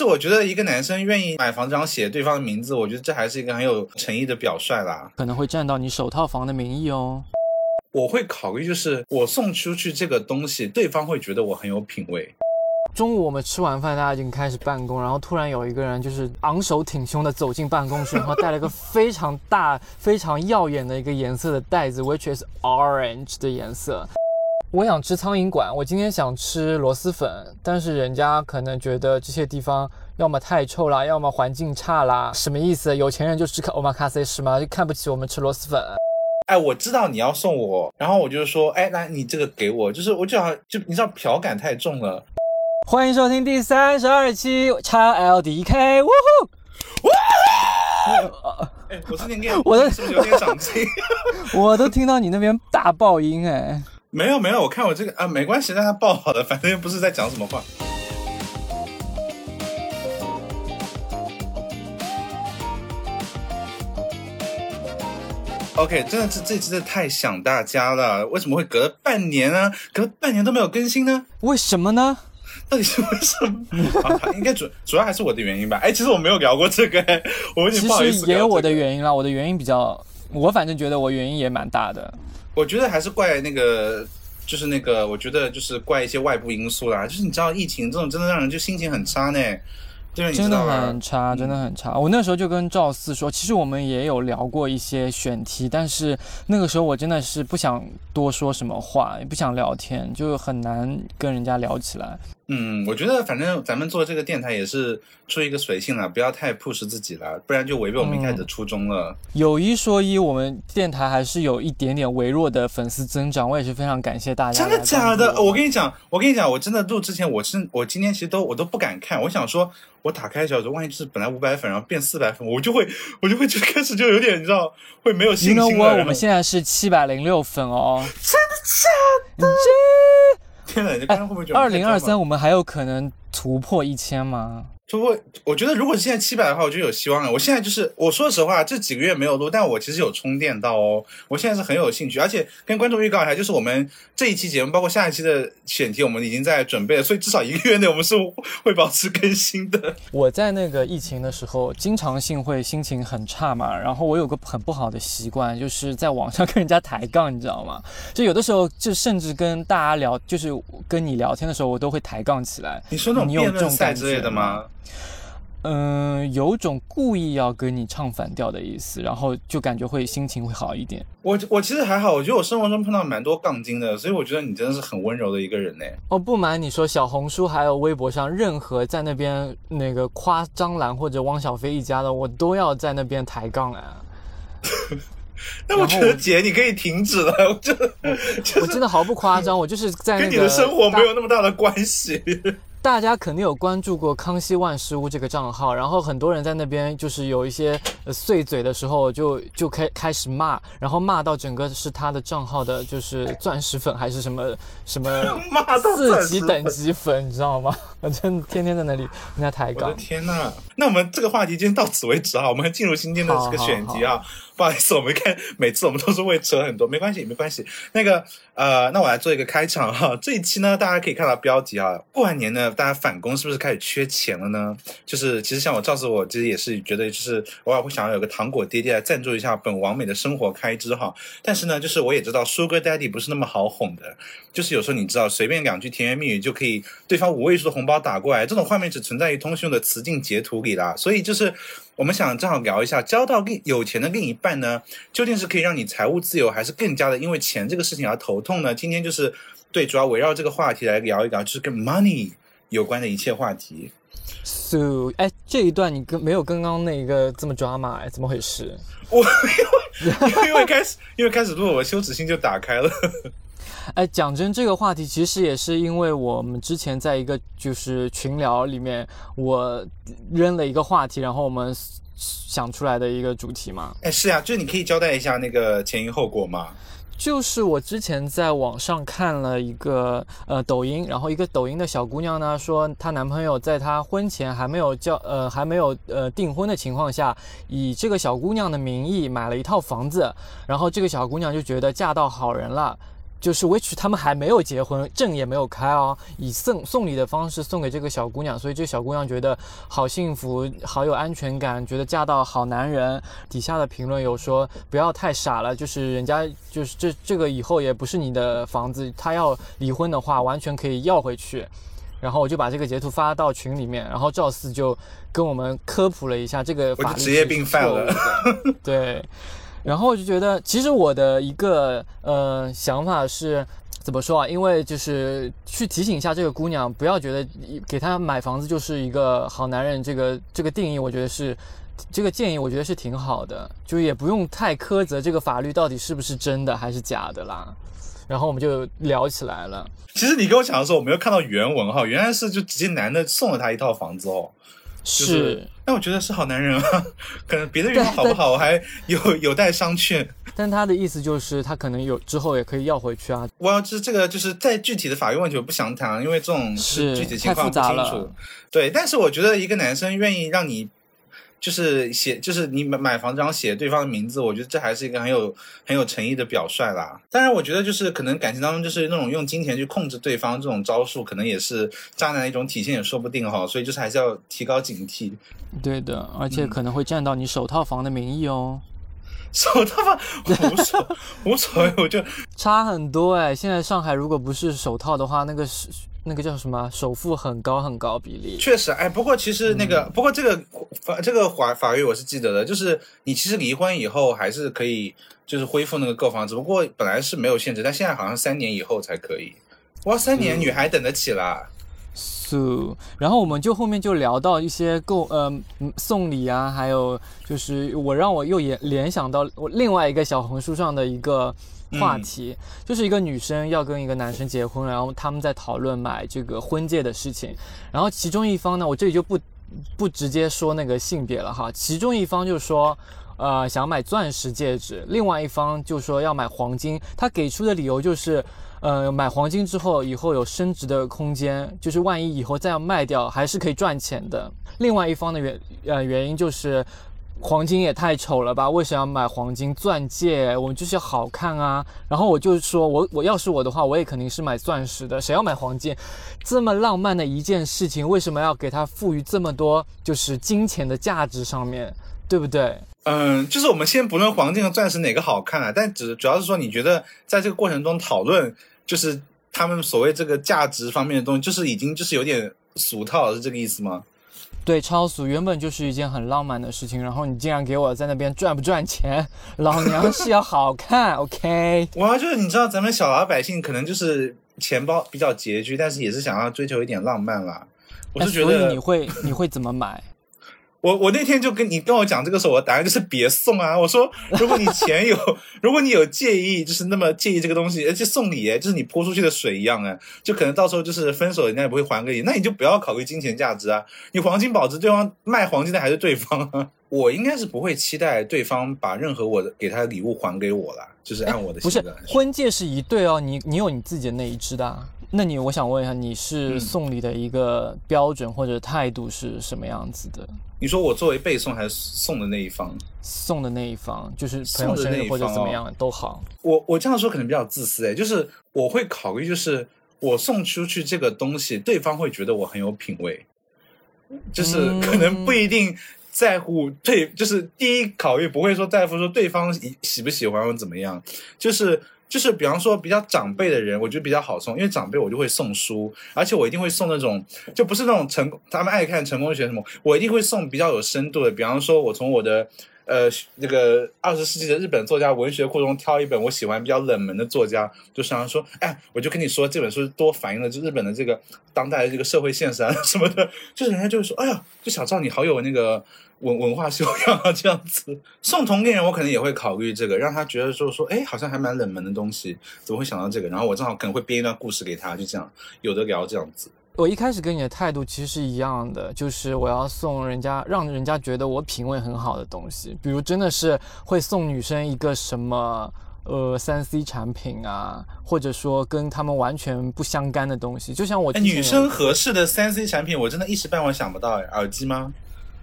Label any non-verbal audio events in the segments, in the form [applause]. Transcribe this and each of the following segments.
是我觉得一个男生愿意买房子上写对方的名字，我觉得这还是一个很有诚意的表率啦。可能会占到你首套房的名义哦。我会考虑，就是我送出去这个东西，对方会觉得我很有品味。中午我们吃完饭，大家已经开始办公，然后突然有一个人就是昂首挺胸的走进办公室，然后带了一个非常大、非常耀眼的一个颜色的袋子，which is orange 的颜色。我想吃苍蝇馆，我今天想吃螺蛳粉，但是人家可能觉得这些地方要么太臭啦，要么环境差啦，什么意思？有钱人就吃 omakase 是吗？就看不起我们吃螺蛳粉？哎，我知道你要送我，然后我就说，哎，那你这个给我，就是我就好就你知道嫖感太重了。欢迎收听第三十二期叉 LDK，呜呼！哇！哎，我是念念，我的是不是有点长进？[laughs] 我都听到你那边大爆音哎。没有没有，我看我这个啊，没关系，让他报好了，[laughs] 反正又不是在讲什么话。OK，真的是这真的太想大家了，为什么会隔了半年呢？隔了半年都没有更新呢？为什么呢？到底是为什么？[laughs] 啊，应该主主要还是我的原因吧？哎，其实我没有聊过这个，我有点不好意思。其实也有我的原因啦，我的原因比较，我反正觉得我原因也蛮大的。我觉得还是怪那个，就是那个，我觉得就是怪一些外部因素啦。就是你知道，疫情这种真的让人就心情很差呢。真的很差，真的很差。我那时候就跟赵四说，其实我们也有聊过一些选题，但是那个时候我真的是不想多说什么话，也不想聊天，就很难跟人家聊起来。嗯，我觉得反正咱们做这个电台也是出一个随性了，不要太 push 自己了，不然就违背我们一开始的初衷了。有一说一，我们电台还是有一点点微弱的粉丝增长，我也是非常感谢大家。真的假的？我跟你讲，我跟你讲，我真的录之前，我是我今天其实都我都不敢看，我想说，我打开小说，万一就是本来五百粉，然后变四百粉，我就会我就会就开始就有点你知道会没有信心了。我们现在是七百零六粉哦，真的假的？天哪！你刚刚会不会觉得二零二三我们还有可能突破一千吗？突破，我觉得如果现在七百的话，我就有希望了。我现在就是，我说实话，这几个月没有录，但我其实有充电到哦。我现在是很有兴趣，而且跟观众预告一下，就是我们这一期节目，包括下一期的选题，我们已经在准备了，所以至少一个月内我们是会保持更新的。我在那个疫情的时候，经常性会心情很差嘛，然后我有个很不好的习惯，就是在网上跟人家抬杠，你知道吗？就有的时候，就甚至跟大家聊，就是跟你聊天的时候，我都会抬杠起来。你说那种辩论赛之类的吗？嗯，有种故意要跟你唱反调的意思，然后就感觉会心情会好一点。我我其实还好，我觉得我生活中碰到蛮多杠精的，所以我觉得你真的是很温柔的一个人呢。哦，不瞒你说，小红书还有微博上，任何在那边那个夸张兰或者汪小菲一家的，我都要在那边抬杠啊。[laughs] 那我觉得姐，你可以停止了。我真的，我真的毫不夸张，我就是在跟你的生活没有那么大的关系。大家肯定有关注过康熙万事屋这个账号，然后很多人在那边就是有一些碎嘴的时候，就就开开始骂，然后骂到整个是他的账号的，就是钻石粉还是什么 [laughs] 什么四级等级粉，你知道吗？我真的天天在那里跟他抬杠。我的天呐！那我们这个话题今天到此为止啊，我们进入今天的这个选题啊。不好意思，我们看每次我们都是会扯很多，没关系，没关系。那个呃，那我来做一个开场哈。[laughs] 这一期呢，大家可以看到标题啊，过完年呢，大家返工是不是开始缺钱了呢？就是其实像我赵子，我其实也是觉得，就是偶尔会想要有个糖果爹爹来赞助一下本王美的生活开支哈。但是呢，就是我也知道，Sugar Daddy 不是那么好哄的，就是有时候你知道，随便两句甜言蜜语就可以对方五位数的红包打过来，这种画面只存在于通讯的词境截图里啦。所以就是。我们想正好聊一下，交到另有钱的另一半呢，究竟是可以让你财务自由，还是更加的因为钱这个事情而头痛呢？今天就是对，主要围绕这个话题来聊一聊，就是跟 money 有关的一切话题。So，哎，这一段你跟没有刚刚那个这么抓马，哎，怎么回事？我因为因为开始因为开始录，我羞耻心就打开了。哎，讲真，这个话题其实也是因为我们之前在一个就是群聊里面，我扔了一个话题，然后我们想出来的一个主题嘛。哎，是啊，就你可以交代一下那个前因后果吗？就是我之前在网上看了一个呃抖音，然后一个抖音的小姑娘呢说，她男朋友在她婚前还没有叫呃还没有呃订婚的情况下，以这个小姑娘的名义买了一套房子，然后这个小姑娘就觉得嫁到好人了。就是 which 他们还没有结婚，证也没有开哦，以送送礼的方式送给这个小姑娘，所以这小姑娘觉得好幸福，好有安全感，觉得嫁到好男人。底下的评论有说不要太傻了，就是人家就是这这个以后也不是你的房子，他要离婚的话，完全可以要回去。然后我就把这个截图发到群里面，然后赵四就跟我们科普了一下这个法律职业病犯了，对。然后我就觉得，其实我的一个呃想法是，怎么说啊？因为就是去提醒一下这个姑娘，不要觉得给她买房子就是一个好男人，这个这个定义，我觉得是这个建议，我觉得是挺好的，就也不用太苛责这个法律到底是不是真的还是假的啦。然后我们就聊起来了。其实你跟我讲的时候，我没有看到原文哈，原来是就直接男的送了她一套房子哦。是，但我觉得是好男人啊，[laughs] 可能别的人好不好，我还有 [laughs] 有待商榷。但他的意思就是，他可能有之后也可以要回去啊。我要知这个，就是再具体的法律问题我不想谈，因为这种是具体情况不清楚。对，但是我觉得一个男生愿意让你。就是写，就是你买买房子然后写对方的名字，我觉得这还是一个很有很有诚意的表率啦。当然，我觉得就是可能感情当中就是那种用金钱去控制对方这种招数，可能也是渣男的一种体现，也说不定哈。所以就是还是要提高警惕。对的，而且可能会占到你首套房的名义哦。[laughs] 首套房无所无所谓，我就 [laughs] 差很多哎。现在上海如果不是首套的话，那个是。那个叫什么？首付很高很高比例，确实，哎，不过其实那个，不过这个法这个法法律我是记得的，就是你其实离婚以后还是可以，就是恢复那个购房，只不过本来是没有限制，但现在好像三年以后才可以。哇，三年女孩等得起啦。So，然后我们就后面就聊到一些购呃送礼啊，还有就是我让我又联联想到我另外一个小红书上的一个。话题就是一个女生要跟一个男生结婚，然后他们在讨论买这个婚戒的事情。然后其中一方呢，我这里就不不直接说那个性别了哈。其中一方就说，呃，想买钻石戒指；另外一方就说要买黄金。他给出的理由就是，呃，买黄金之后以后有升值的空间，就是万一以后再要卖掉还是可以赚钱的。另外一方的原呃原因就是。黄金也太丑了吧？为什么要买黄金钻戒？我们就是要好看啊！然后我就说，我我要是我的话，我也肯定是买钻石的。谁要买黄金？这么浪漫的一件事情，为什么要给它赋予这么多就是金钱的价值上面对不对？嗯，就是我们先不论黄金和钻石哪个好看啊，但只主要是说，你觉得在这个过程中讨论，就是他们所谓这个价值方面的东西，就是已经就是有点俗套，是这个意思吗？对，超俗原本就是一件很浪漫的事情，然后你竟然给我在那边赚不赚钱？老娘是要好看，OK？[laughs] 我要就是你知道，咱们小老百姓可能就是钱包比较拮据，但是也是想要追求一点浪漫啦。我是觉得，你会你会怎么买？我我那天就跟你跟我讲这个时候，我的答案就是别送啊！我说，如果你钱有，[laughs] 如果你有介意，就是那么介意这个东西，而且送礼，就是你泼出去的水一样啊，就可能到时候就是分手，人家也不会还给你，那你就不要考虑金钱价值啊！你黄金保值，对方卖黄金的还是对方。[laughs] 我应该是不会期待对方把任何我的给他的礼物还给我了，就是按我的不是婚戒是一对哦，你你有你自己的那一只的。那你我想问一下，你是送礼的一个标准或者态度是什么样子的？你说我作为被送还是送的那一方？送的那一方，就是朋友生日或者怎么样都好。我我这样说可能比较自私哎，就是我会考虑，就是我送出去这个东西，对方会觉得我很有品味，就是可能不一定在乎对，就是第一考虑不会说在乎说对方喜不喜欢或怎么样，就是。就是比方说比较长辈的人，我觉得比较好送，因为长辈我就会送书，而且我一定会送那种就不是那种成他们爱看成功学什么，我一定会送比较有深度的。比方说，我从我的呃那个二十世纪的日本作家文学库中挑一本我喜欢比较冷门的作家，就想说，哎，我就跟你说这本书多反映了就日本的这个当代的这个社会现实啊 [laughs] 什么的，就是人家就会说，哎呀，就小赵你好有那个。文文化修养啊，这样子送同龄人，我可能也会考虑这个，让他觉得说说，哎，好像还蛮冷门的东西，怎么会想到这个？然后我正好可能会编一段故事给他，就这样有的聊这样子。我一开始跟你的态度其实是一样的，就是我要送人家，让人家觉得我品味很好的东西，比如真的是会送女生一个什么呃三 C 产品啊，或者说跟他们完全不相干的东西，就像我女生合适的三 C 产品，我真的一时半会想不到哎，耳机吗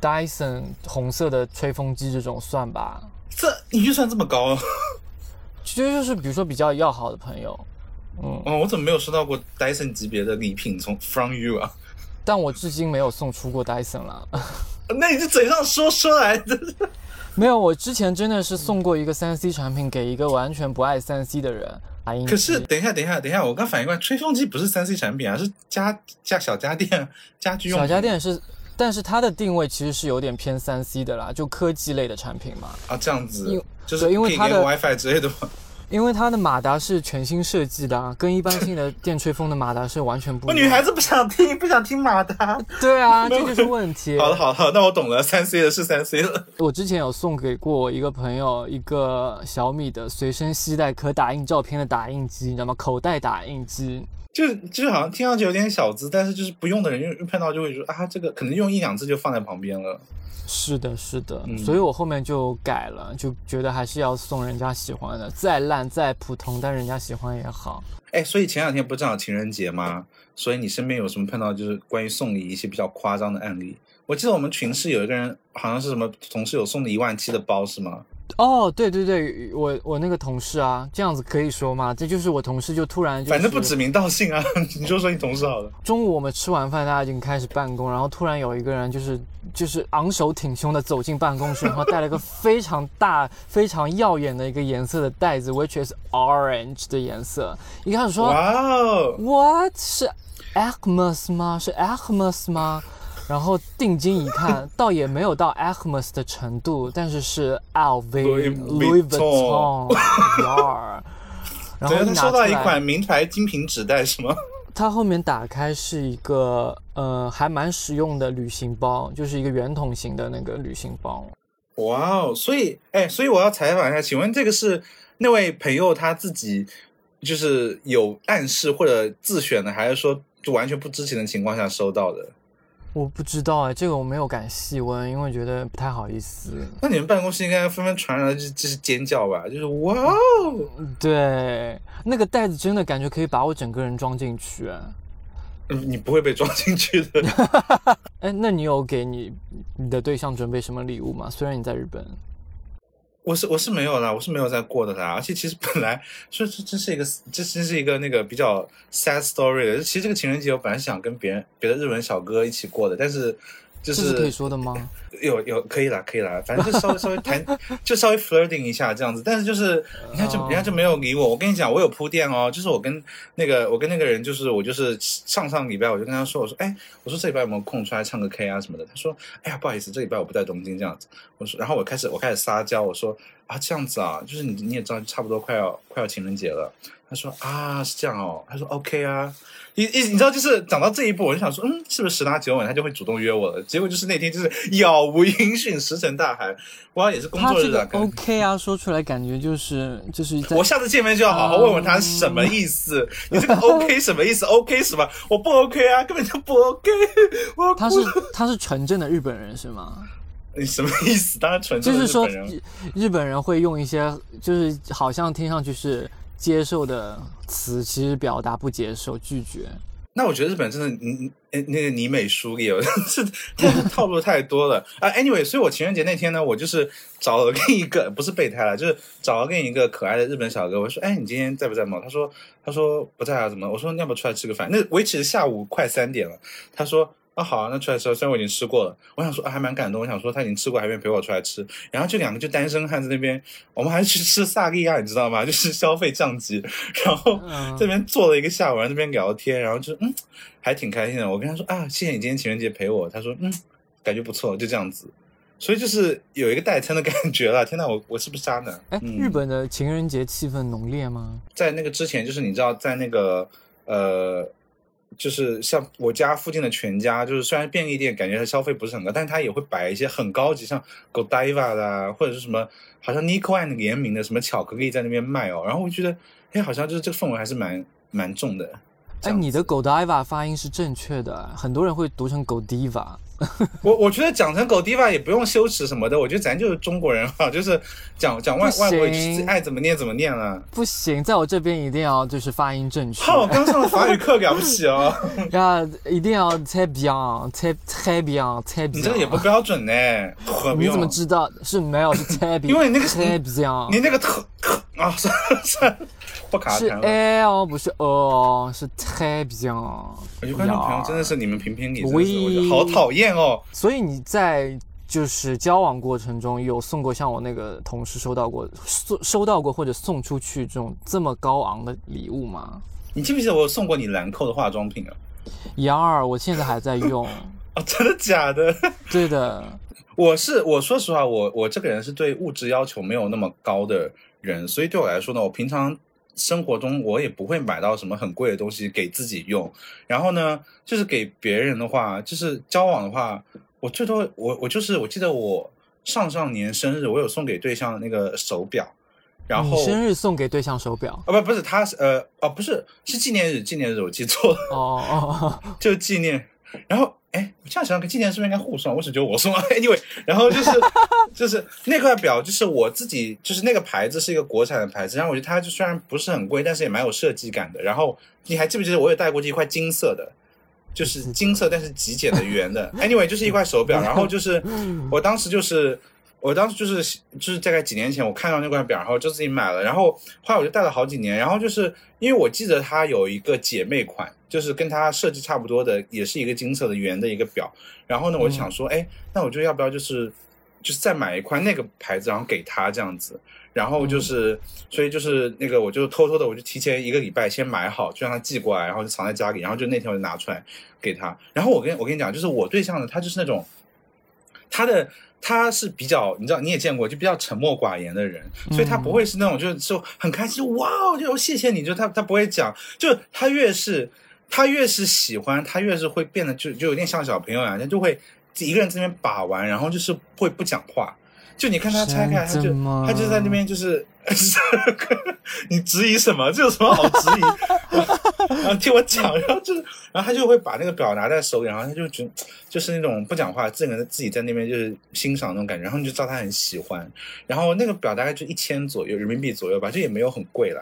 ？Dyson 红色的吹风机这种算吧？这你预算这么高？[laughs] 其实就是比如说比较要好的朋友，嗯，哦，我怎么没有收到过 Dyson 级别的礼品从 from you 啊？但我至今没有送出过 Dyson 了。[laughs] 那你是嘴上说说来的？[laughs] 没有，我之前真的是送过一个三 C 产品给一个完全不爱三 C 的人。可是等一下，等一下，等一下，我刚反应过来，吹风机不是三 C 产品啊，是家家小家电、家居用。小家电是，但是它的定位其实是有点偏三 C 的啦，就科技类的产品嘛。啊，这样子，就是因为它的 WiFi 之类的吗？因为它的马达是全新设计的，跟一般性的电吹风的马达是完全不一样。[laughs] 我女孩子不想听，不想听马达。对啊，这就是问题。好了好了，那我懂了，三 C 的是三 C 了。我之前有送给过我一个朋友一个小米的随身携带可打印照片的打印机，你知道吗？口袋打印机。就就是好像听上去有点小资，但是就是不用的人用碰到就会说啊，这个可能用一两次就放在旁边了。是的，是的，所以我后面就改了，就觉得还是要送人家喜欢的，再烂再普通，但人家喜欢也好。哎，所以前两天不正好情人节吗？所以你身边有什么碰到就是关于送礼一些比较夸张的案例？我记得我们群是有一个人好像是什么同事有送的一万七的包是吗？哦，对对对，我我那个同事啊，这样子可以说吗？这就是我同事就突然，反正不指名道姓啊，[laughs] 你就说你同事好了。中午我们吃完饭，大家已经开始办公，然后突然有一个人就是就是昂首挺胸的走进办公室，然后带了个非常大、非常耀眼的一个颜色的袋子，which is orange 的颜色。一开始说，哇哦，What 是 Acmas 吗？是 Acmas 吗？然后定睛一看，倒也没有到 Acmas 的程度，但是是 LV Louis Vuitton。[laughs] 然后他收到一款名牌精品纸袋是吗？它后面打开是一个呃还蛮实用的旅行包，就是一个圆筒型的那个旅行包。哇哦！所以哎，所以我要采访一下，请问这个是那位朋友他自己就是有暗示或者自选的，还是说就完全不知情的情况下收到的？我不知道哎，这个我没有敢细问，因为觉得不太好意思。那你们办公室应该纷纷传来这这是尖叫吧？就是哇哦！对，那个袋子真的感觉可以把我整个人装进去。嗯，你不会被装进去的。[laughs] 哎，那你有给你你的对象准备什么礼物吗？虽然你在日本。我是我是没有啦，我是没有在过的啦。而且其实本来说这这是一个这真是一个那个比较 sad story 的。其实这个情人节我本来想跟别人别的日本小哥一起过的，但是就是可以说的吗？有有可以啦，可以啦，反正就稍微稍微谈，[laughs] 就稍微 flirting 一下这样子。但是就是你看就人家就没有理我。我跟你讲，我有铺垫哦。就是我跟那个我跟那个人，就是我就是上上礼拜我就跟他说，我说哎，我说这礼拜有没有空出来唱个 K 啊什么的？他说哎呀不好意思，这礼拜我不在东京这样子。我说然后我开始我开始撒娇，我说啊这样子啊，就是你你也知道，差不多快要快要情人节了。他说啊是这样哦，他说 OK 啊。你你你知道，就是讲到这一步，我就想说，嗯，是不是十拿九稳，他就会主动约我了？结果就是那天，就是杳无音讯，石沉大海。我也是工作日的。OK 啊，说出来感觉就是就是我下次见面就要好好问问他什么意思。你这个 [laughs] OK 什么意思？OK 什么？我不 OK 啊，根本就不 OK。[laughs] 我他是他是纯正的日本人是吗？你什么意思？当然纯正的日本人。日本人会用一些，就是好像听上去是。接受的词其实表达不接受、拒绝。那我觉得日本真的，嗯，那个尼美书里 [laughs] 是套路太多了啊。Anyway，所以我情人节那天呢，我就是找了另一个，不是备胎了，就是找了另一个可爱的日本小哥。我说：“哎，你今天在不在吗？”他说：“他说不在啊，怎么？”我说：“要不要出来吃个饭？”那维持下午快三点了。他说。啊好啊，那出来吃。虽然我已经吃过了，我想说啊还蛮感动。我想说他已经吃过，还愿意陪我出来吃。然后就两个就单身汉子那边，我们还去吃萨莉亚，你知道吗？[laughs] 就是消费降级，然后这边坐了一个下午，然后这边聊天，然后就嗯还挺开心的。我跟他说啊，谢谢你今天情人节陪我。他说嗯，感觉不错，就这样子。所以就是有一个代餐的感觉了。天呐，我我是不是渣男？哎，日本的情人节气氛浓烈吗？在那个之前，就是你知道，在那个呃。就是像我家附近的全家，就是虽然便利店感觉它消费不是很高，但是它也会摆一些很高级，像 Godiva 的或者是什么，好像 Nico and 联名的什么巧克力在那边卖哦。然后我觉得，哎，好像就是这个氛围还是蛮蛮重的。哎，你的 Godiva 发音是正确的，很多人会读成 Godiva。[laughs] 我我觉得讲成狗 diva 也不用羞耻什么的，我觉得咱就是中国人哈，[laughs] 就是讲讲外外国语爱怎么念怎么念了。不行，在我这边一定要就是发音正确。好，我刚上了法语课，了不起哦。[laughs] 呀，一定要 très bien，très très bien，très bien。你这个也不标准呢。你怎么知道是没有是 très bien？因为你那个 très bien，你那个特啊，[laughs] 是是，不卡是。L 不是 O，是 bien。我觉得观众朋友真的是你们评评理，真的是喂我觉得好讨厌哦。所以你在就是交往过程中有送过像我那个同事收到过送收到过或者送出去这种这么高昂的礼物吗？你记不记得我有送过你兰蔻的化妆品啊？杨二，我现在还在用。哦，[laughs] 真的假的？[laughs] 对的，我是我说实话，我我这个人是对物质要求没有那么高的人，所以对我来说呢，我平常生活中我也不会买到什么很贵的东西给自己用。然后呢，就是给别人的话，就是交往的话，我最多我我就是我记得我上上年生日，我有送给对象那个手表，然后生日送给对象手表。啊不不是他是呃哦不是是纪念日纪念日我记错了。哦哦哦，[laughs] 就纪念。然后，哎，我这样想想，纪念是不是应该互送？我只觉得我送啊。[laughs] Anyway，然后就是 [laughs] 就是那块表，就是我自己，就是那个牌子是一个国产的牌子，然后我觉得它就虽然不是很贵，但是也蛮有设计感的。然后你还记不记得我有戴过这一块金色的？就是金色，但是极简的圆的。Anyway，就是一块手表，[laughs] 然后就是我当时就是。我当时就是就是大概几年前，我看到那块表，然后就自己买了，然后后来我就戴了好几年，然后就是因为我记得它有一个姐妹款，就是跟它设计差不多的，也是一个金色的圆的一个表，然后呢，我就想说，哎、那我就要不要就是就是再买一块那个牌子，然后给他这样子，然后就是，所以就是那个我就偷偷的，我就提前一个礼拜先买好，就让他寄过来，然后就藏在家里，然后就那天我就拿出来给他，然后我跟我跟你讲，就是我对象呢，他就是那种他的。他是比较，你知道，你也见过，就比较沉默寡言的人，所以他不会是那种就是就很开心，哇，就谢谢你，就他他不会讲，就他越是他越是喜欢，他越是会变得就就有点像小朋友一样，他就会一个人在那边把玩，然后就是会不讲话。就你看他拆开，他就他就在那边就是，[laughs] 你质疑什么？这有什么好质疑？[laughs] 然后听我讲，然后就是，然后他就会把那个表拿在手里，然后他就觉就是那种不讲话，自己人自己在那边就是欣赏那种感觉，然后你就知道他很喜欢。然后那个表大概就一千左右人民币左右吧，就也没有很贵啦，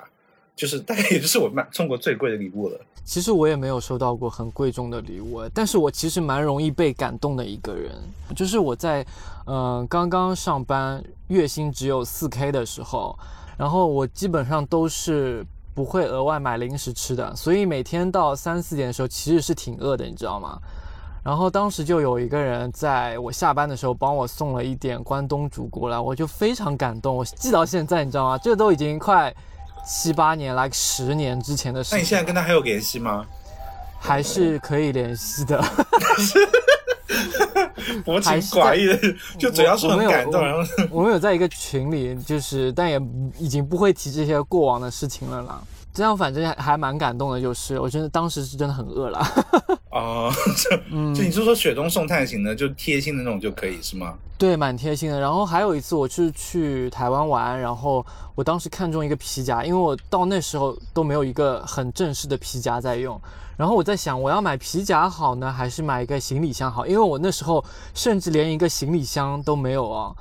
就是大概也就是我买送过最贵的礼物了。其实我也没有收到过很贵重的礼物，但是我其实蛮容易被感动的一个人。就是我在，嗯、刚刚上班，月薪只有四 K 的时候，然后我基本上都是不会额外买零食吃的，所以每天到三四点的时候其实是挺饿的，你知道吗？然后当时就有一个人在我下班的时候帮我送了一点关东煮过来，我就非常感动，我记到现在，你知道吗？这都已经快七八年来十年之前的事情。那你现在跟他还有联系吗？还是可以联系的。薄情寡义的，就主要是很感动，我然后我们有在一个群里，就是但也已经不会提这些过往的事情了啦。这样反正还还蛮感动的，就是我真的当时是真的很饿了。[laughs] 哦，就就你是说雪中送炭型的，就贴心的那种就可以是吗？对，蛮贴心的。然后还有一次，我是去台湾玩，然后我当时看中一个皮夹，因为我到那时候都没有一个很正式的皮夹在用。然后我在想，我要买皮夹好呢，还是买一个行李箱好？因为我那时候甚至连一个行李箱都没有啊。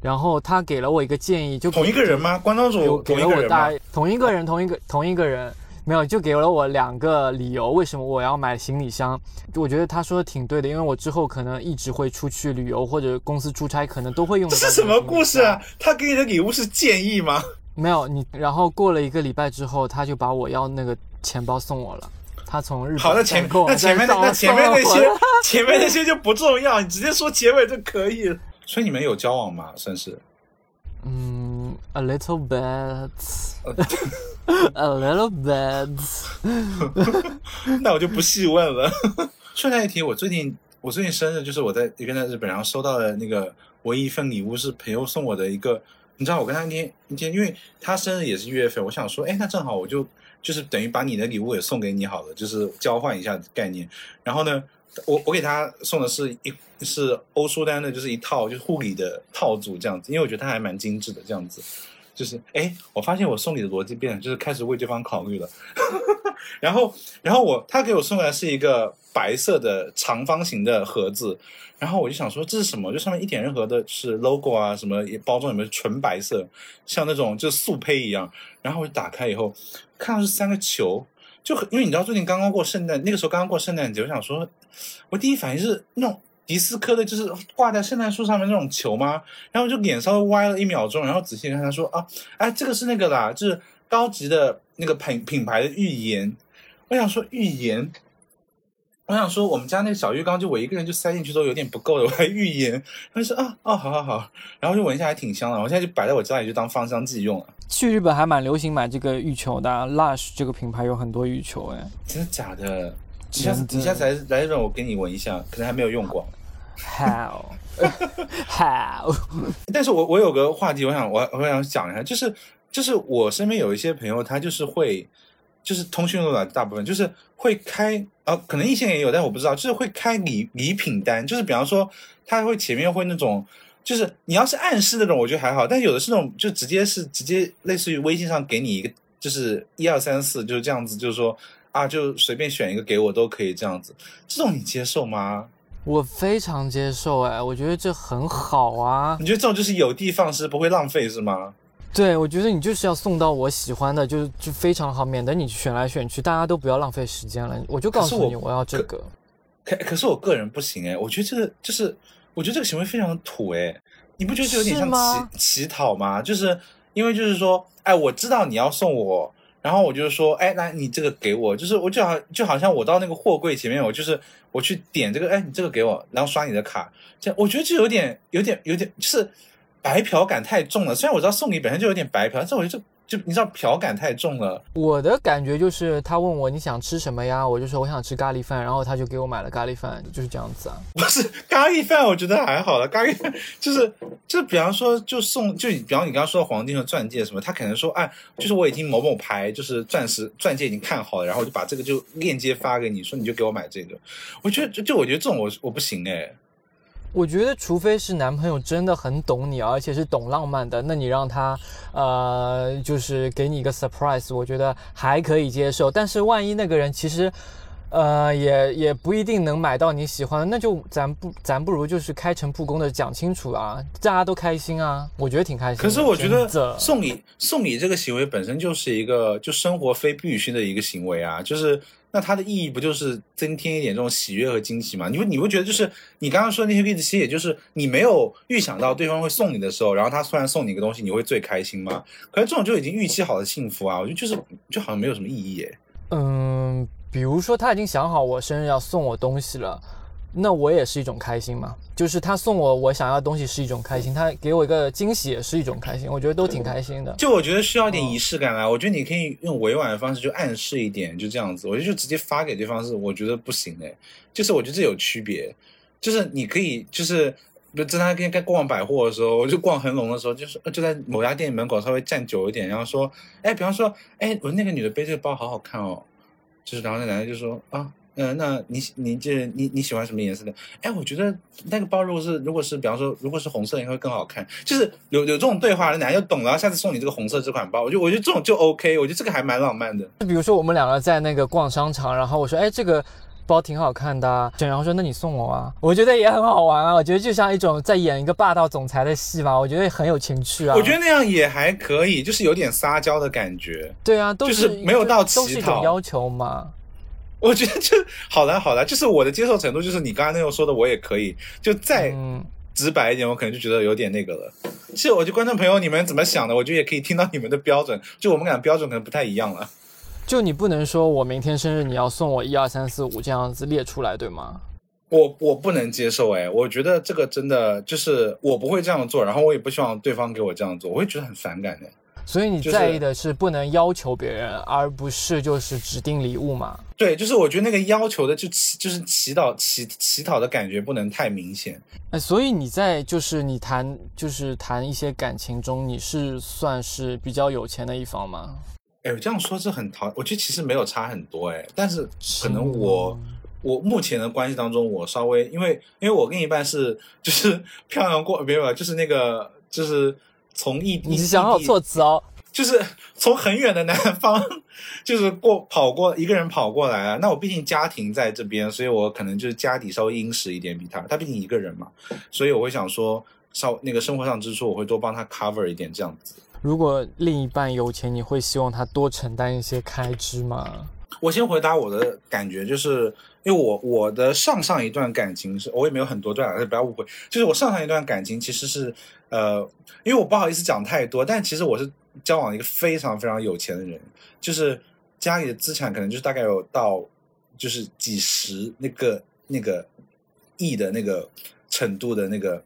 然后他给了我一个建议，就同一个人吗？关东煮同给了我？大同一个人，同一个同一个人，没有就给了我两个理由，为什么我要买行李箱？我觉得他说的挺对的，因为我之后可能一直会出去旅游或者公司出差，可能都会用这是什么故事啊？他给你的礼物是建议吗？没有你，然后过了一个礼拜之后，他就把我要那个钱包送我了。他从日本好，那前那前面那前面那些前面那些就不重要，你直接说结尾就可以了。所以你们有交往吗？算是嗯，a little bit，a [laughs] little bit。[laughs] 那我就不细问了。顺带一提，我最近我最近生日就是我在一边在日本，然后收到了那个唯一一份礼物是朋友送我的一个，你知道我跟他那天那天，因为他生日也是一月份，我想说，哎，那正好我就就是等于把你的礼物也送给你好了，就是交换一下概念。然后呢，我我给他送的是一是欧舒丹的，就是一套就是护理的套组这样子，因为我觉得它还蛮精致的这样子。就是哎，我发现我送礼的逻辑变了，就是开始为对方考虑了。[laughs] 然后，然后我他给我送来是一个白色的长方形的盒子，然后我就想说这是什么？就上面一点任何的是 logo 啊，什么包装有没有纯白色，像那种就素胚一样。然后我就打开以后，看到是三个球，就很因为你知道最近刚刚过圣诞，那个时候刚刚过圣诞节，我想说，我第一反应是那种迪斯科的，就是挂在圣诞树上面那种球吗？然后就脸稍微歪了一秒钟，然后仔细看他说啊，哎，这个是那个啦，就是高级的那个品品牌的预言。我想说预言。我想说，我们家那个小浴缸就我一个人就塞进去都有点不够了，我还浴盐。他说啊，哦，好好好，然后就闻一下还挺香的，我现在就摆在我家里就当芳香剂用了。去日本还蛮流行买这个浴球的，Lush 这个品牌有很多浴球，哎，真的假的？你下次你下次来来日本，我给你闻一下，可能还没有用过。How [laughs] how？[laughs] 但是我我有个话题，我想我我想讲一下，就是就是我身边有一些朋友，他就是会。就是通讯录的大部分就是会开啊，可能异性也有，但我不知道，就是会开礼礼品单，就是比方说他会前面会那种，就是你要是暗示那种，我觉得还好，但有的是那种就直接是直接类似于微信上给你一个，就是一二三四就是这样子，就是说啊，就随便选一个给我都可以这样子，这种你接受吗？我非常接受，哎，我觉得这很好啊。你觉得这种就是有的放矢，不会浪费是吗？对，我觉得你就是要送到我喜欢的，就就非常好，免得你选来选去，大家都不要浪费时间了。我就告诉你，我要这个。可可是我个人不行哎，我觉得这个就是，我觉得这个行为非常的土哎，你不觉得这有点像乞乞讨吗？就是因为就是说，哎，我知道你要送我，然后我就说，哎，那你这个给我，就是我就好就好像我到那个货柜前面，我就是我去点这个，哎，你这个给我，然后刷你的卡，这样我觉得就有点有点有点就是。白嫖感太重了，虽然我知道送礼本身就有点白嫖，但是我觉得就就你知道嫖感太重了。我的感觉就是他问我你想吃什么呀，我就说我想吃咖喱饭，然后他就给我买了咖喱饭，就是这样子啊。不是咖喱饭，我觉得还好了。咖喱饭 [laughs] 就是就比方说就送就比方你刚刚说的黄金和钻戒什么，他可能说哎，就是我已经某某牌就是钻石钻戒已经看好了，然后我就把这个就链接发给你，说你就给我买这个。我觉得就就我觉得这种我我不行哎。我觉得，除非是男朋友真的很懂你，而且是懂浪漫的，那你让他，呃，就是给你一个 surprise，我觉得还可以接受。但是万一那个人其实，呃，也也不一定能买到你喜欢的，那就咱不咱不如就是开诚布公的讲清楚啊，大家都开心啊，我觉得挺开心。可是我觉得送礼送礼这个行为本身就是一个就生活非必须的一个行为啊，就是。那它的意义不就是增添一点这种喜悦和惊喜吗？你会你会觉得就是你刚刚说的那些例子，其实也就是你没有预想到对方会送你的时候，然后他突然送你一个东西，你会最开心吗？可是这种就已经预期好的幸福啊，我觉得就是就好像没有什么意义耶。嗯，比如说他已经想好我生日要送我东西了。那我也是一种开心嘛，就是他送我我想要的东西是一种开心，他给我一个惊喜也是一种开心，我觉得都挺开心的。就我觉得需要一点仪式感啊，我觉得你可以用委婉的方式就暗示一点，就这样子。我觉得就直接发给对方是我觉得不行哎，就是我觉得这有区别。就是你可以就是，就在他跟该逛百货的时候，我就逛恒隆的时候，就是就在某家店门口稍微站久一点，然后说，哎，比方说，哎，我那个女的背这个包好好看哦，就是然后那男的就说啊。嗯，那你你这你你喜欢什么颜色的？哎，我觉得那个包如果是如果是比方说如果是红色，应该会更好看。就是有有这种对话，男的就懂了，下次送你这个红色这款包。我就我觉得这种就 OK，我觉得这个还蛮浪漫的。就比如说我们两个在那个逛商场，然后我说，哎，这个包挺好看的，然后说那你送我啊？我觉得也很好玩啊。我觉得就像一种在演一个霸道总裁的戏嘛，我觉得很有情趣啊。我觉得那样也还可以，就是有点撒娇的感觉。对啊，都是没有到都是一种要求嘛。我觉得就好了，好了，就是我的接受程度，就是你刚刚那种说的，我也可以，就再直白一点，我可能就觉得有点那个了。其实，我就观众朋友，你们怎么想的？我觉得也可以听到你们的标准，就我们俩标准可能不太一样了。就你不能说我明天生日你要送我一二三四五这样子列出来，对吗？我我不能接受，哎，我觉得这个真的就是我不会这样做，然后我也不希望对方给我这样做，我会觉得很反感的。所以你在意的是不能要求别人，而不是就是指定礼物嘛？对，就是我觉得那个要求的就祈就是祈祷祈祈祷的感觉不能太明显。哎，所以你在就是你谈就是谈一些感情中，你是算是比较有钱的一方吗？哎，这样说是很讨，我觉得其实没有差很多哎，但是可能我我目前的关系当中，我稍微因为因为我另一半是就是 [laughs] 漂洋过没有，就是那个就是。从异地，你是想好措辞哦，就是从很远的南方，就是过跑过一个人跑过来啊。那我毕竟家庭在这边，所以我可能就是家底稍微殷实一点，比他，他毕竟一个人嘛，所以我会想说，稍那个生活上支出我会多帮他 cover 一点这样子。如果另一半有钱，你会希望他多承担一些开支吗？我先回答我的感觉，就是因为我我的上上一段感情是，我也没有很多段，不要误会，就是我上上一段感情其实是呃，因为我不好意思讲太多，但其实我是交往一个非常非常有钱的人，就是家里的资产可能就是大概有到就是几十那个那个亿的那个程度的那个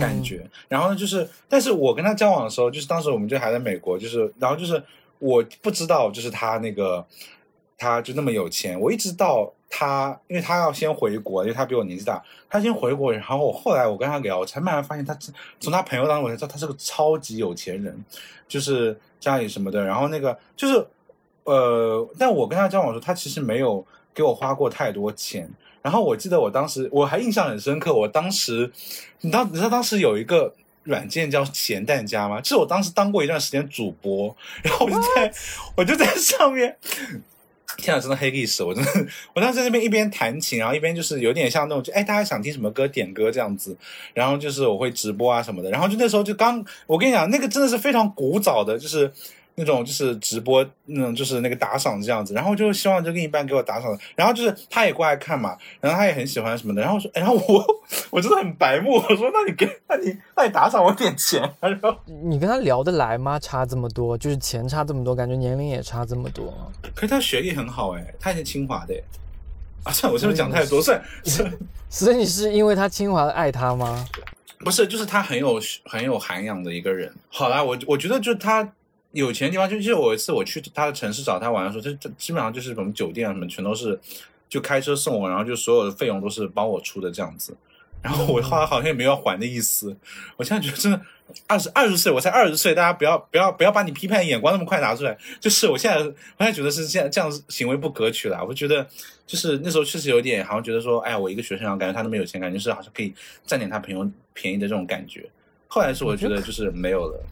感觉，然后呢，就是但是我跟他交往的时候，就是当时我们就还在美国，就是然后就是我不知道，就是他那个。他就那么有钱，我一直到他，因为他要先回国，因为他比我年纪大，他先回国，然后我后来我跟他聊，我才慢慢发现他从他朋友当中我才知道他是个超级有钱人，就是家里什么的，然后那个就是呃，但我跟他交往的时候，他其实没有给我花过太多钱，然后我记得我当时我还印象很深刻，我当时你当你知道当时有一个软件叫咸蛋家吗？就是我当时当过一段时间主播，然后我就在 [laughs] 我就在上面。天啊，真的黑历史！我真的，我当时在那边一边弹琴，然后一边就是有点像那种，就哎，大家想听什么歌点歌这样子，然后就是我会直播啊什么的，然后就那时候就刚，我跟你讲，那个真的是非常古早的，就是。那种就是直播，那种就是那个打赏这样子，然后就希望就另一半给我打赏，然后就是他也过来看嘛，然后他也很喜欢什么的，然后说，然后我我真的很白目，我说那你给，那你那你打赏我点钱，然后你跟他聊得来吗？差这么多，就是钱差这么多，感觉年龄也差这么多。可是他学历很好哎，他是清华的，啊，算我是不是讲太多？算是，[laughs] 所以你是因为他清华的爱他吗？不是，就是他很有很有涵养的一个人。好啦，我我觉得就是他。有钱的地方，就就我一次我去他的城市找他玩的时候，就基本上就是什么酒店什么全都是，就开车送我，然后就所有的费用都是帮我出的这样子。然后我后来好像也没有还的意思。我现在觉得真的二十二十岁，我才二十岁，大家不要不要不要把你批判眼光那么快拿出来。就是我现在我现在觉得是这样这样行为不可取了。我觉得就是那时候确实有点好像觉得说，哎，我一个学生啊，感觉他那么有钱，感觉是好像可以占点他朋友便宜的这种感觉。后来是我觉得就是没有了。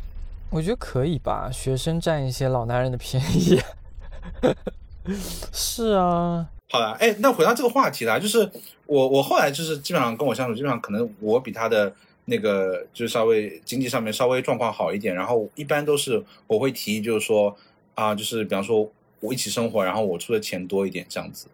我觉得可以吧，学生占一些老男人的便宜。[laughs] 是啊，好了，哎，那回到这个话题啦，就是我我后来就是基本上跟我相处，基本上可能我比他的那个就是稍微经济上面稍微状况好一点，然后一般都是我会提议就是说啊，就是比方说我一起生活，然后我出的钱多一点这样子，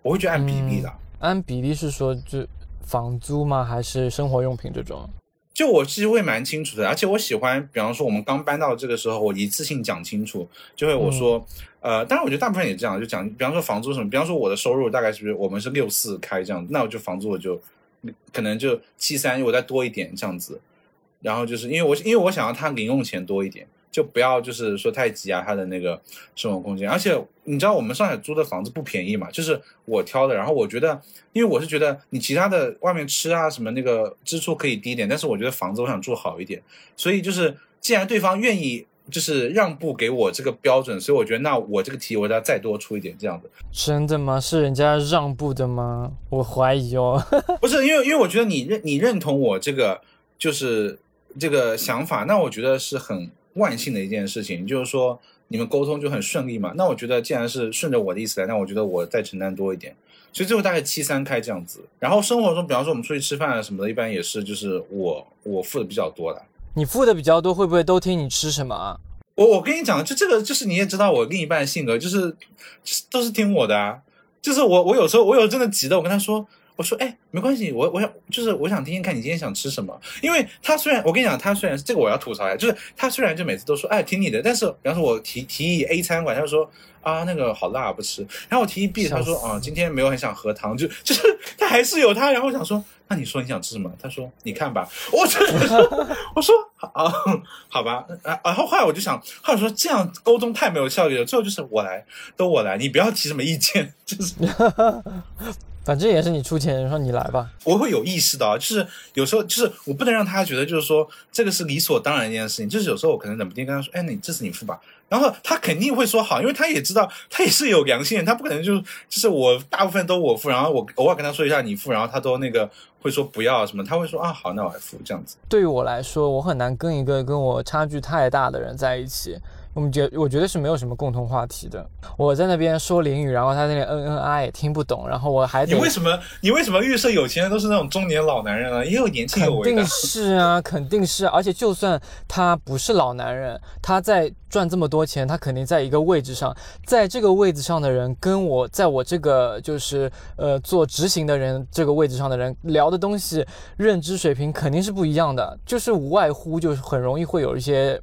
我会觉得按比例的。按比例是说就房租吗？还是生活用品这种？就我其实会蛮清楚的，而且我喜欢，比方说我们刚搬到这个时候，我一次性讲清楚，就会我说，呃，当然我觉得大部分也这样，就讲，比方说房租什么，比方说我的收入大概是不是我们是六四开这样，那我就房租我就可能就七三，我再多一点这样子，然后就是因为我因为我想要他零用钱多一点。就不要就是说太挤压他的那个生活空间，而且你知道我们上海租的房子不便宜嘛，就是我挑的。然后我觉得，因为我是觉得你其他的外面吃啊什么那个支出可以低一点，但是我觉得房子我想住好一点。所以就是既然对方愿意就是让步给我这个标准，所以我觉得那我这个题我要再多出一点这样子。真的吗？是人家让步的吗？我怀疑哦。[laughs] 不是，因为因为我觉得你认你认同我这个就是这个想法，那我觉得是很。万幸的一件事情，就是说你们沟通就很顺利嘛。那我觉得既然是顺着我的意思来，那我觉得我再承担多一点。所以最后大概七三开这样子。然后生活中，比方说我们出去吃饭啊什么的，一般也是就是我我付的比较多的。你付的比较多，会不会都听你吃什么啊？我我跟你讲，就这个就是你也知道我另一半性格，就是都是听我的啊。就是我我有时候我有真的急的，我跟他说。我说，哎，没关系，我我想就是我想听听看你今天想吃什么，因为他虽然我跟你讲，他虽然是这个我要吐槽一下，就是他虽然就每次都说，哎，听你的，但是比方说我提提议 A 餐馆，他就说啊那个好辣不吃，然后我提议 B，他说啊今天没有很想喝汤，就就是他还是有他，然后我想说，那你说你想吃什么？他说你看吧，我真的，我说啊好吧，啊然后后来我就想，后来说这样沟通太没有效率了，最后就是我来，都我来，你不要提什么意见，就是。[laughs] 反正也是你出钱，说你来吧。我会有意识到，就是有时候就是我不能让他觉得就是说这个是理所当然一件事情。就是有时候我可能冷不丁跟他说：“哎，你这是你付吧。”然后他肯定会说好，因为他也知道他也是有良心，他不可能就就是我大部分都我付，然后我偶尔跟他说一下你付，然后他都那个会说不要什么，他会说啊好，那我来付这样子。对于我来说，我很难跟一个跟我差距太大的人在一起。我们觉我觉得是没有什么共同话题的。我在那边说淋雨，然后他那里嗯嗯啊也听不懂，然后我还你为什么你为什么预设有钱人都是那种中年老男人啊？也有年轻有为的。肯定是啊，肯定是。而且就算他不是老男人，他在赚这么多钱，他肯定在一个位置上，在这个位置上的人跟我在我这个就是呃做执行的人这个位置上的人聊的东西、认知水平肯定是不一样的，就是无外乎就是很容易会有一些。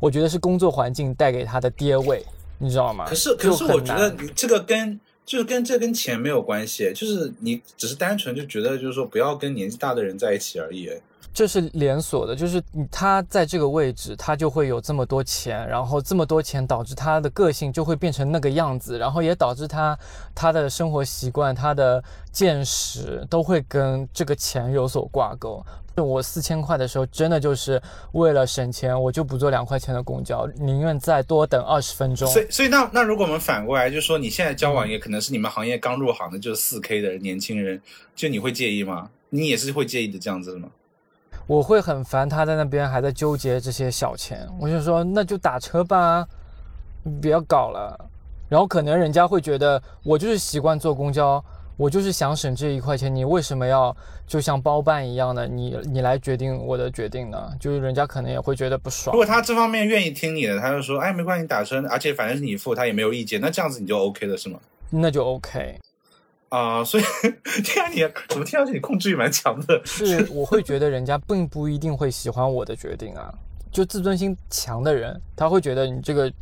我觉得是工作环境带给他的跌位，你知道吗？可是，可是我觉得你这个跟就是跟这跟钱没有关系，就是你只是单纯就觉得就是说不要跟年纪大的人在一起而已。这是连锁的，就是他在这个位置，他就会有这么多钱，然后这么多钱导致他的个性就会变成那个样子，然后也导致他他的生活习惯、他的见识都会跟这个钱有所挂钩。我四千块的时候，真的就是为了省钱，我就不坐两块钱的公交，宁愿再多等二十分钟。所以，所以那那如果我们反过来，就是说你现在交往也可能是你们行业刚入行的，就是四 K 的年轻人，就你会介意吗？你也是会介意的这样子的吗？我会很烦他在那边还在纠结这些小钱，我就说那就打车吧，你不要搞了。然后可能人家会觉得我就是习惯坐公交。我就是想省这一块钱，你为什么要就像包办一样的，你你来决定我的决定呢？就是人家可能也会觉得不爽。如果他这方面愿意听你的，他就说，哎，没关系，打车，而且反正是你付，他也没有意见，那这样子你就 OK 了，是吗？那就 OK 啊，所以听上你怎么听上去你控制欲蛮强的？[laughs] 是，我会觉得人家并不一定会喜欢我的决定啊，就自尊心强的人，他会觉得你这个，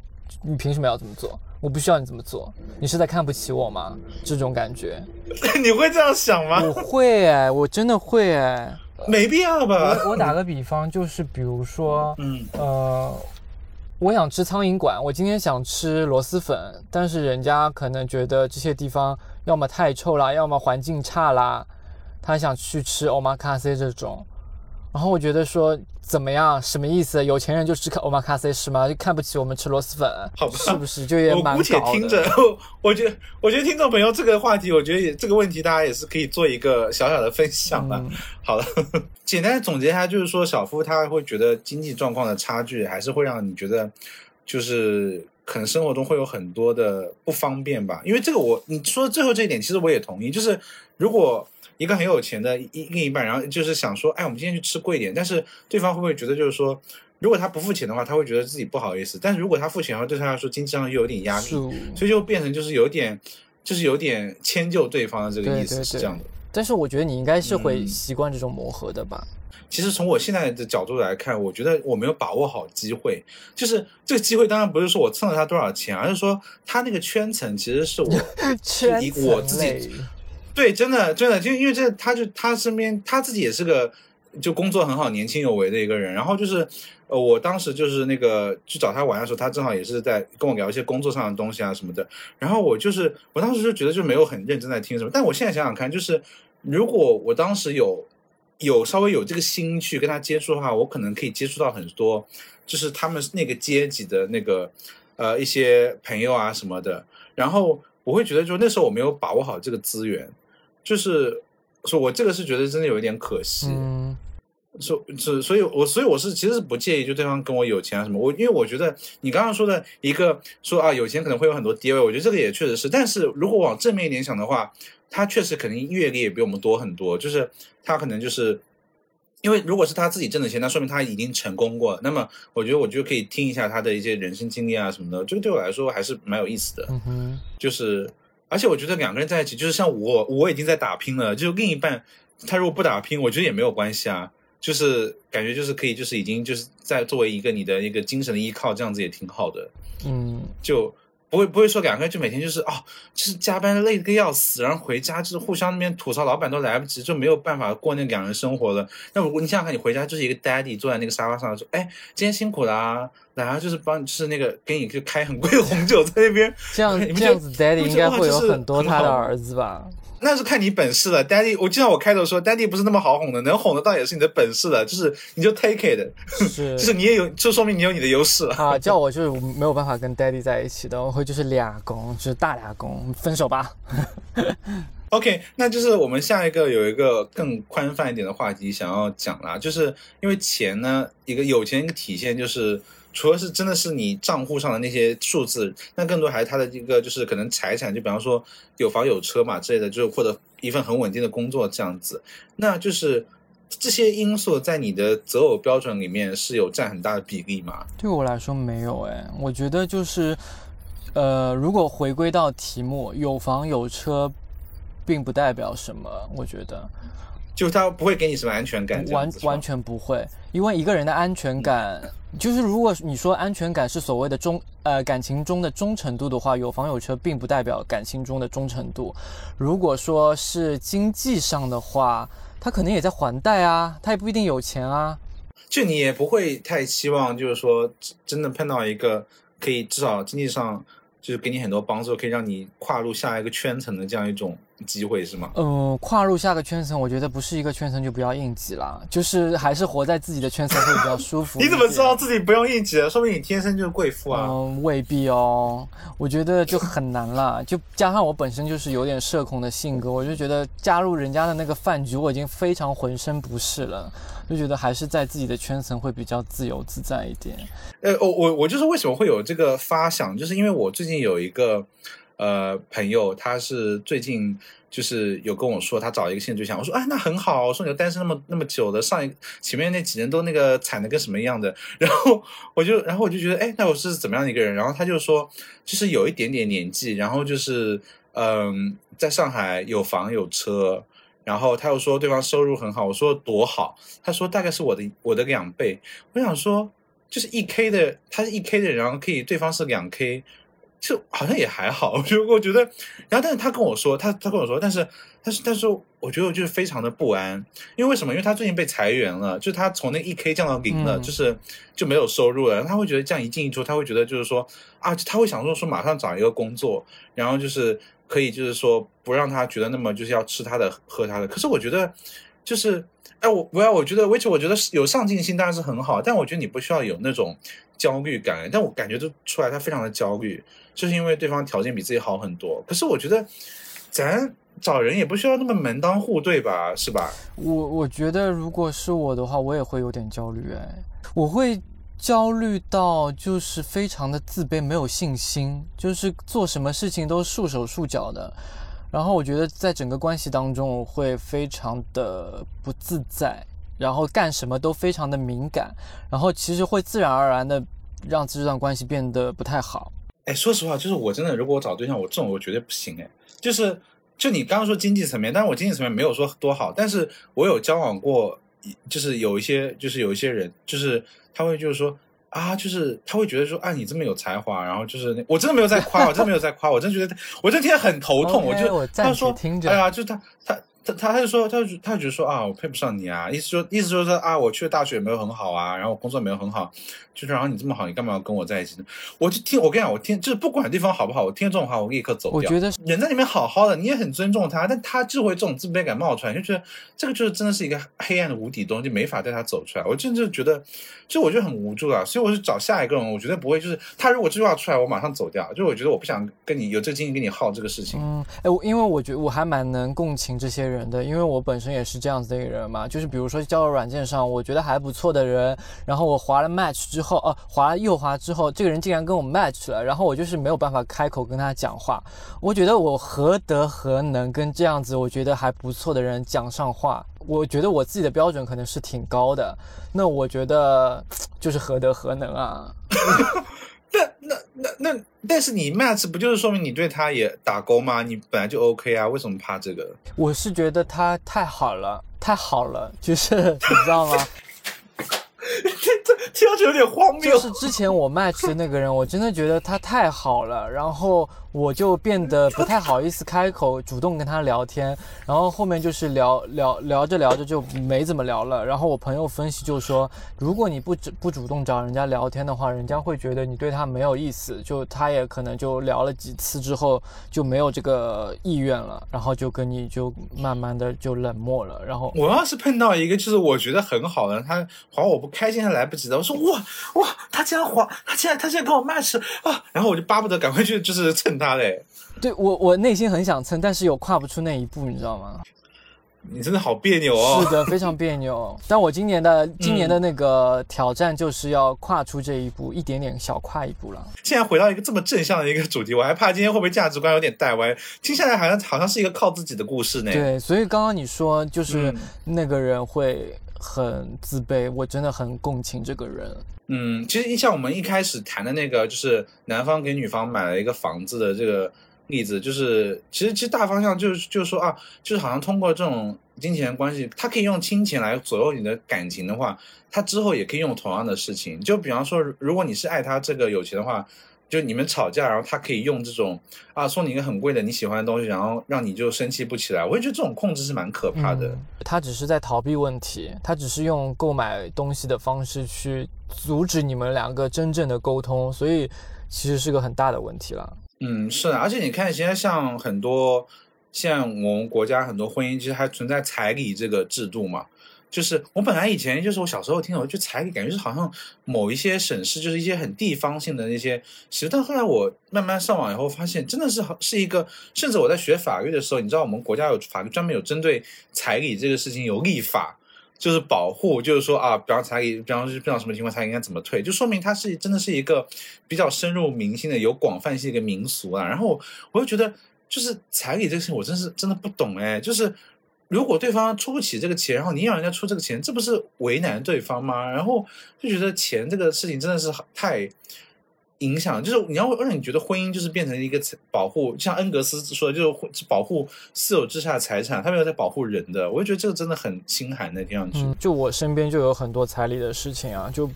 你凭什么要这么做？我不需要你这么做，你是在看不起我吗？这种感觉，[laughs] 你会这样想吗？我会哎，我真的会哎，没必要吧？我我打个比方，就是比如说，嗯呃，我想吃苍蝇馆，我今天想吃螺蛳粉，但是人家可能觉得这些地方要么太臭啦，要么环境差啦，他想去吃 omakase 这种。然后我觉得说怎么样？什么意思？有钱人就吃欧玛卡西是吗？就看不起我们吃螺蛳粉？好吧，是不是就也蛮我姑且听着。[laughs] 我觉得，我觉得听众朋友这个话题，我觉得也这个问题，大家也是可以做一个小小的分享的。好了，[laughs] 简单总结一下，就是说小夫他会觉得经济状况的差距，还是会让你觉得，就是可能生活中会有很多的不方便吧。因为这个，我你说最后这一点，其实我也同意，就是如果。一个很有钱的一另一半，然后就是想说，哎，我们今天去吃贵一点。但是对方会不会觉得，就是说，如果他不付钱的话，他会觉得自己不好意思；但是如果他付钱的话，对他来说经济上又有点压力，所以就变成就是有点，就是有点迁就对方的这个意思是这样的。但是我觉得你应该是会习惯这种磨合的吧？其实从我现在的角度来看，我觉得我没有把握好机会。就是这个机会，当然不是说我蹭了他多少钱，而是说他那个圈层其实是我圈 [laughs] 我自己。对，真的，真的，就因为这，他就他身边他自己也是个就工作很好、年轻有为的一个人。然后就是，呃，我当时就是那个去找他玩的时候，他正好也是在跟我聊一些工作上的东西啊什么的。然后我就是，我当时就觉得就没有很认真在听什么。但我现在想想看，就是如果我当时有有稍微有这个心去跟他接触的话，我可能可以接触到很多，就是他们那个阶级的那个呃一些朋友啊什么的。然后我会觉得，就那时候我没有把握好这个资源。就是说，我这个是觉得真的有一点可惜。嗯，所是，所以我所以我是其实是不介意，就对方跟我有钱啊什么。我因为我觉得你刚刚说的一个说啊，有钱可能会有很多爹味，我觉得这个也确实是。但是如果往正面一点想的话，他确实肯定阅历也比我们多很多。就是他可能就是因为如果是他自己挣的钱，那说明他已经成功过。那么我觉得我就可以听一下他的一些人生经历啊什么的，这个对我来说还是蛮有意思的。嗯哼，就是。而且我觉得两个人在一起，就是像我，我已经在打拼了。就另一半，他如果不打拼，我觉得也没有关系啊。就是感觉就是可以，就是已经就是在作为一个你的一个精神的依靠，这样子也挺好的。嗯，就。不会不会说两个人就每天就是哦，就是加班累个要死，然后回家就是互相那边吐槽，老板都来不及，就没有办法过那两人生活了。那如果你想想看，你回家就是一个 daddy 坐在那个沙发上说，哎，今天辛苦了啊，然后就是帮就是那个给你就开很贵的红酒在那边。这样 [laughs] 这样子 daddy 应该会有很多他的儿子吧？那是看你本事了，Daddy。我就像我开头说，Daddy 不是那么好哄的，能哄的倒也是你的本事了，就是你就 take it，是，[laughs] 就是你也有，就说明你有你的优势啊。叫我就是没有办法跟 Daddy 在一起的，我会就是俩公，就是大俩公，分手吧。[laughs] OK，那就是我们下一个有一个更宽泛一点的话题想要讲啦，就是因为钱呢，一个有钱一个体现就是。除了是真的是你账户上的那些数字，那更多还是他的一个就是可能财产，就比方说有房有车嘛之类的，就是或者一份很稳定的工作这样子。那就是这些因素在你的择偶标准里面是有占很大的比例吗？对我来说没有哎，我觉得就是，呃，如果回归到题目，有房有车，并不代表什么，我觉得。就他不会给你什么安全感，完完全不会，因为一个人的安全感，就是如果你说安全感是所谓的忠呃感情中的忠诚度的话，有房有车并不代表感情中的忠诚度。如果说是经济上的话，他可能也在还贷啊，他也不一定有钱啊。就你也不会太期望，就是说真的碰到一个可以至少经济上就是给你很多帮助，可以让你跨入下一个圈层的这样一种。机会是吗？嗯，跨入下个圈层，我觉得不是一个圈层就不要应急了，就是还是活在自己的圈层会比较舒服。你怎么知道自己不用应急了？说明你天生就是贵妇啊。嗯，未必哦，我觉得就很难了。就加上我本身就是有点社恐的性格，我就觉得加入人家的那个饭局，我已经非常浑身不适了，就觉得还是在自己的圈层会比较自由自在一点。呃，我我我就是为什么会有这个发想，就是因为我最近有一个。呃，朋友，他是最近就是有跟我说，他找一个新对象。我说，哎，那很好。我说，你单身那么那么久的，上一前面那几年都那个惨的跟什么样的。然后我就，然后我就觉得，哎，那我是怎么样的一个人？然后他就说，就是有一点点年纪，然后就是，嗯，在上海有房有车。然后他又说对方收入很好。我说多好？他说大概是我的我的两倍。我想说，就是一 k 的，他是一 k 的人，然后可以对方是两 k。就好像也还好，我觉得，我觉得，然后，但是他跟我说，他他跟我说，但是，但是，但是，我觉得就是非常的不安，因为为什么？因为他最近被裁员了，就是他从那一 k 降到零了，就是就没有收入了。他会觉得这样一进一出，他会觉得就是说啊，他会想说说马上找一个工作，然后就是可以就是说不让他觉得那么就是要吃他的喝他的。可是我觉得就是，哎，我不要，我觉得，而且我觉得有上进心当然是很好，但我觉得你不需要有那种焦虑感。但我感觉就出来他非常的焦虑。就是因为对方条件比自己好很多，可是我觉得，咱找人也不需要那么门当户对吧？是吧？我我觉得如果是我的话，我也会有点焦虑哎，我会焦虑到就是非常的自卑，没有信心，就是做什么事情都束手束脚的，然后我觉得在整个关系当中，我会非常的不自在，然后干什么都非常的敏感，然后其实会自然而然的让这段关系变得不太好。哎，说实话，就是我真的，如果我找对象，我这种我绝对不行哎。就是，就你刚刚说经济层面，但是我经济层面没有说多好，但是我有交往过，就是有一些，就是有一些人，就是他会就是说啊，就是他会觉得说，啊，你这么有才华，然后就是我真的没有在夸，我真的没有在夸，我真觉得我这天很头痛，我就他说，哎呀，就他他。他他他就说，他就他就觉得说啊，我配不上你啊，意思说意思就是说啊，我去的大学也没有很好啊，然后工作没有很好，就是然后你这么好，你干嘛要跟我在一起呢？我就听我跟你讲，我听就是不管对方好不好，我听这种话我立刻走掉。我觉得人在里面好好的，你也很尊重他，但他就会这种自卑感冒出来，就觉得这个就是真的是一个黑暗的无底洞，就没法带他走出来。我真的觉得，就我就很无助啊，所以我就找下一个人，我绝对不会就是他如果这句话出来，我马上走掉。就我觉得我不想跟你有这个精力跟你耗这个事情。嗯，哎，我因为我觉得我还蛮能共情这些人人的，因为我本。身也是这样子的一个人嘛，就是比如说交友软件上我觉得还不错的人，然后我滑了 match 之后，哦，滑了右滑之后，这个人竟然跟我 match 了，然后我就是没有办法开口跟他讲话，我觉得我何德何能跟这样子我觉得还不错的人讲上话？我觉得我自己的标准可能是挺高的，那我觉得 [tsk] 就是何德何能啊？[laughs] 那那那那，但是你 match 不就是说明你对他也打勾吗？你本来就 OK 啊，为什么怕这个？我是觉得他太好了，太好了，就是 [laughs] 你知道吗？[laughs] 这这听上去有点荒谬。就是之前我 match 的那个人，我真的觉得他太好了，然后。我就变得不太好意思开口主动跟他聊天，然后后面就是聊聊聊着聊着就没怎么聊了。然后我朋友分析就说，如果你不主不主动找人家聊天的话，人家会觉得你对他没有意思，就他也可能就聊了几次之后就没有这个意愿了，然后就跟你就慢慢的就冷漠了。然后我要是碰到一个就是我觉得很好的，他划我不开心还来不及的，我说哇哇，他竟然划，他竟然他竟然跟我骂起啊，然后我就巴不得赶快去就是蹭他。他嘞，对我我内心很想蹭，但是又跨不出那一步，你知道吗？你真的好别扭哦。是的，非常别扭。但我今年的今年的那个挑战就是要跨出这一步，一点点小跨一步了。现在回到一个这么正向的一个主题，我还怕今天会不会价值观有点带歪。听下来好像好像是一个靠自己的故事呢。对，所以刚刚你说就是那个人会很自卑，我真的很共情这个人。嗯，其实像我们一开始谈的那个，就是男方给女方买了一个房子的这个。例子就是，其实其实大方向就是就是说啊，就是好像通过这种金钱关系，他可以用金钱来左右你的感情的话，他之后也可以用同样的事情。就比方说，如果你是爱他这个有钱的话，就你们吵架，然后他可以用这种啊送你一个很贵的你喜欢的东西，然后让你就生气不起来。我也觉得这种控制是蛮可怕的。他只是在逃避问题，他只是用购买东西的方式去阻止你们两个真正的沟通，所以其实是个很大的问题了。嗯，是的，而且你看，现在像很多像我们国家很多婚姻，其实还存在彩礼这个制度嘛。就是我本来以前就是我小时候听，我就彩礼感觉是好像某一些省市，就是一些很地方性的那些其实但后来我慢慢上网以后发现，真的是好是一个，甚至我在学法律的时候，你知道我们国家有法律专门有针对彩礼这个事情有立法。就是保护，就是说啊，比方彩礼，比方是不知道什么情况，他应该怎么退，就说明它是真的是一个比较深入民心的、有广泛性的一个民俗啊。然后我又觉得，就是彩礼这个事情，我真是真的不懂哎。就是如果对方出不起这个钱，然后你让人家出这个钱，这不是为难对方吗？然后就觉得钱这个事情真的是太。影响就是你要让你觉得婚姻就是变成一个保护，像恩格斯说的，就是保护私有制下的财产，他没有在保护人的。我就觉得这个真的很心寒的听上去。就我身边就有很多彩礼的事情啊，就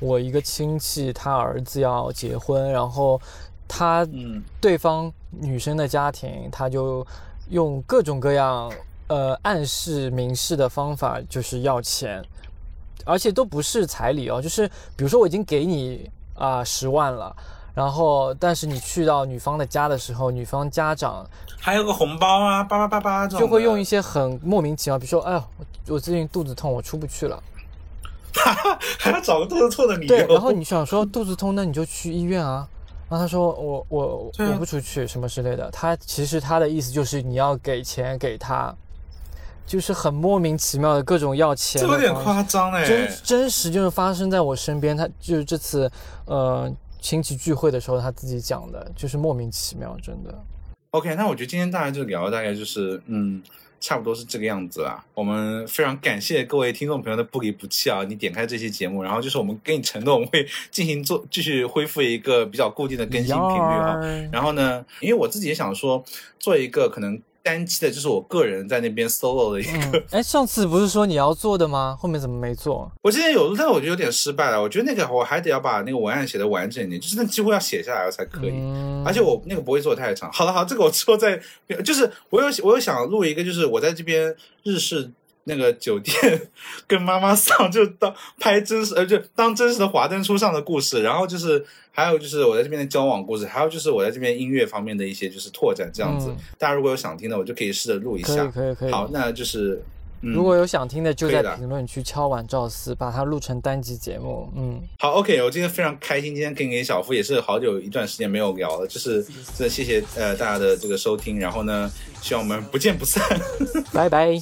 我一个亲戚，他儿子要结婚，然后他嗯，对方女生的家庭，他就用各种各样呃暗示明示的方法，就是要钱，而且都不是彩礼哦，就是比如说我已经给你。啊，十万了，然后但是你去到女方的家的时候，女方家长还有个红包啊，叭叭叭叭，就会用一些很莫名其妙，比如说，哎呦，我我最近肚子痛，我出不去了，[laughs] 还要找个肚子痛的理由。对，然后你想说肚子痛，那你就去医院啊。然后他说我我我不出去什么之类的，他其实他的意思就是你要给钱给他。就是很莫名其妙的各种要钱，这有点夸张哎。真真实就是发生在我身边，他就是这次呃亲戚聚会的时候他自己讲的，就是莫名其妙，真的。OK，那我觉得今天大概就聊大概就是嗯，差不多是这个样子啦。我们非常感谢各位听众朋友的不离不弃啊！你点开这期节目，然后就是我们给你承诺，我们会进行做继续恢复一个比较固定的更新频率啊。然后呢，因为我自己也想说做一个可能。单期的，就是我个人在那边 solo 的一个。哎，上次不是说你要做的吗？后面怎么没做？[laughs] 我之前有，但我觉得有点失败了。我觉得那个我还得要把那个文案写的完整一点，就是那几乎要写下来了才可以。而且我那个不会做太长。好了，好，这个我之后再，就是我有我有想录一个，就是我在这边日式。那个酒店 [laughs] 跟妈妈上就当拍真实呃就当真实的华灯初上的故事，然后就是还有就是我在这边的交往故事，还有就是我在这边音乐方面的一些就是拓展这样子。大家如果有想听的，我就可以试着录一下。可以可以可以。好，那就是如果有想听的，就在评论区敲完赵四，把它录成单集节目。嗯，好，OK，我今天非常开心，今天跟给小付也是好久一段时间没有聊了，就是真的谢谢呃大家的这个收听，然后呢，希望我们不见不散，拜拜。